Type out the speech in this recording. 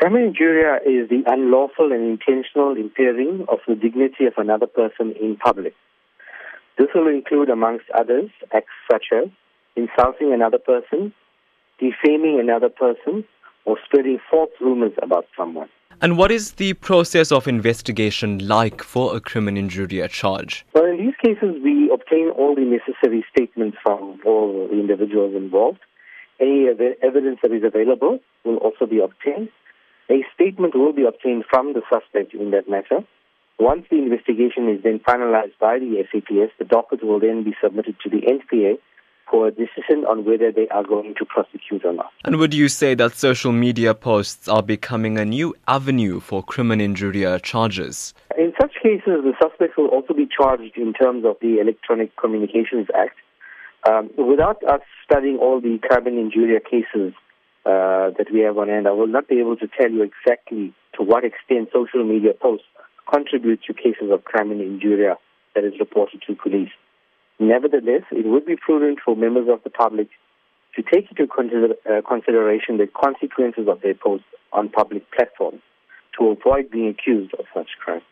Crimen injuria is the unlawful and intentional impairing of the dignity of another person in public. This will include, amongst others, acts such as insulting another person, defaming another person, or spreading false rumors about someone. And what is the process of investigation like for a crimen injuria charge? Well, in these cases, we obtain all the necessary statements from all the individuals involved. Any evidence that is available will also be obtained. A statement will be obtained from the suspect in that matter. Once the investigation is then finalized by the SAPS, the docket will then be submitted to the NPA for a decision on whether they are going to prosecute or not. And would you say that social media posts are becoming a new avenue for crimen injuria charges? In such cases, the suspects will also be charged in terms of the Electronic Communications Act. Um, without us studying all the crimen injuria cases uh, that we have on hand, I will not be able to tell you exactly to what extent social media posts contribute to cases of crimen injuria that is reported to police. Nevertheless, it would be prudent for members of the public to take into consider, uh, consideration the consequences of their posts on public platforms to avoid being accused of such crimes.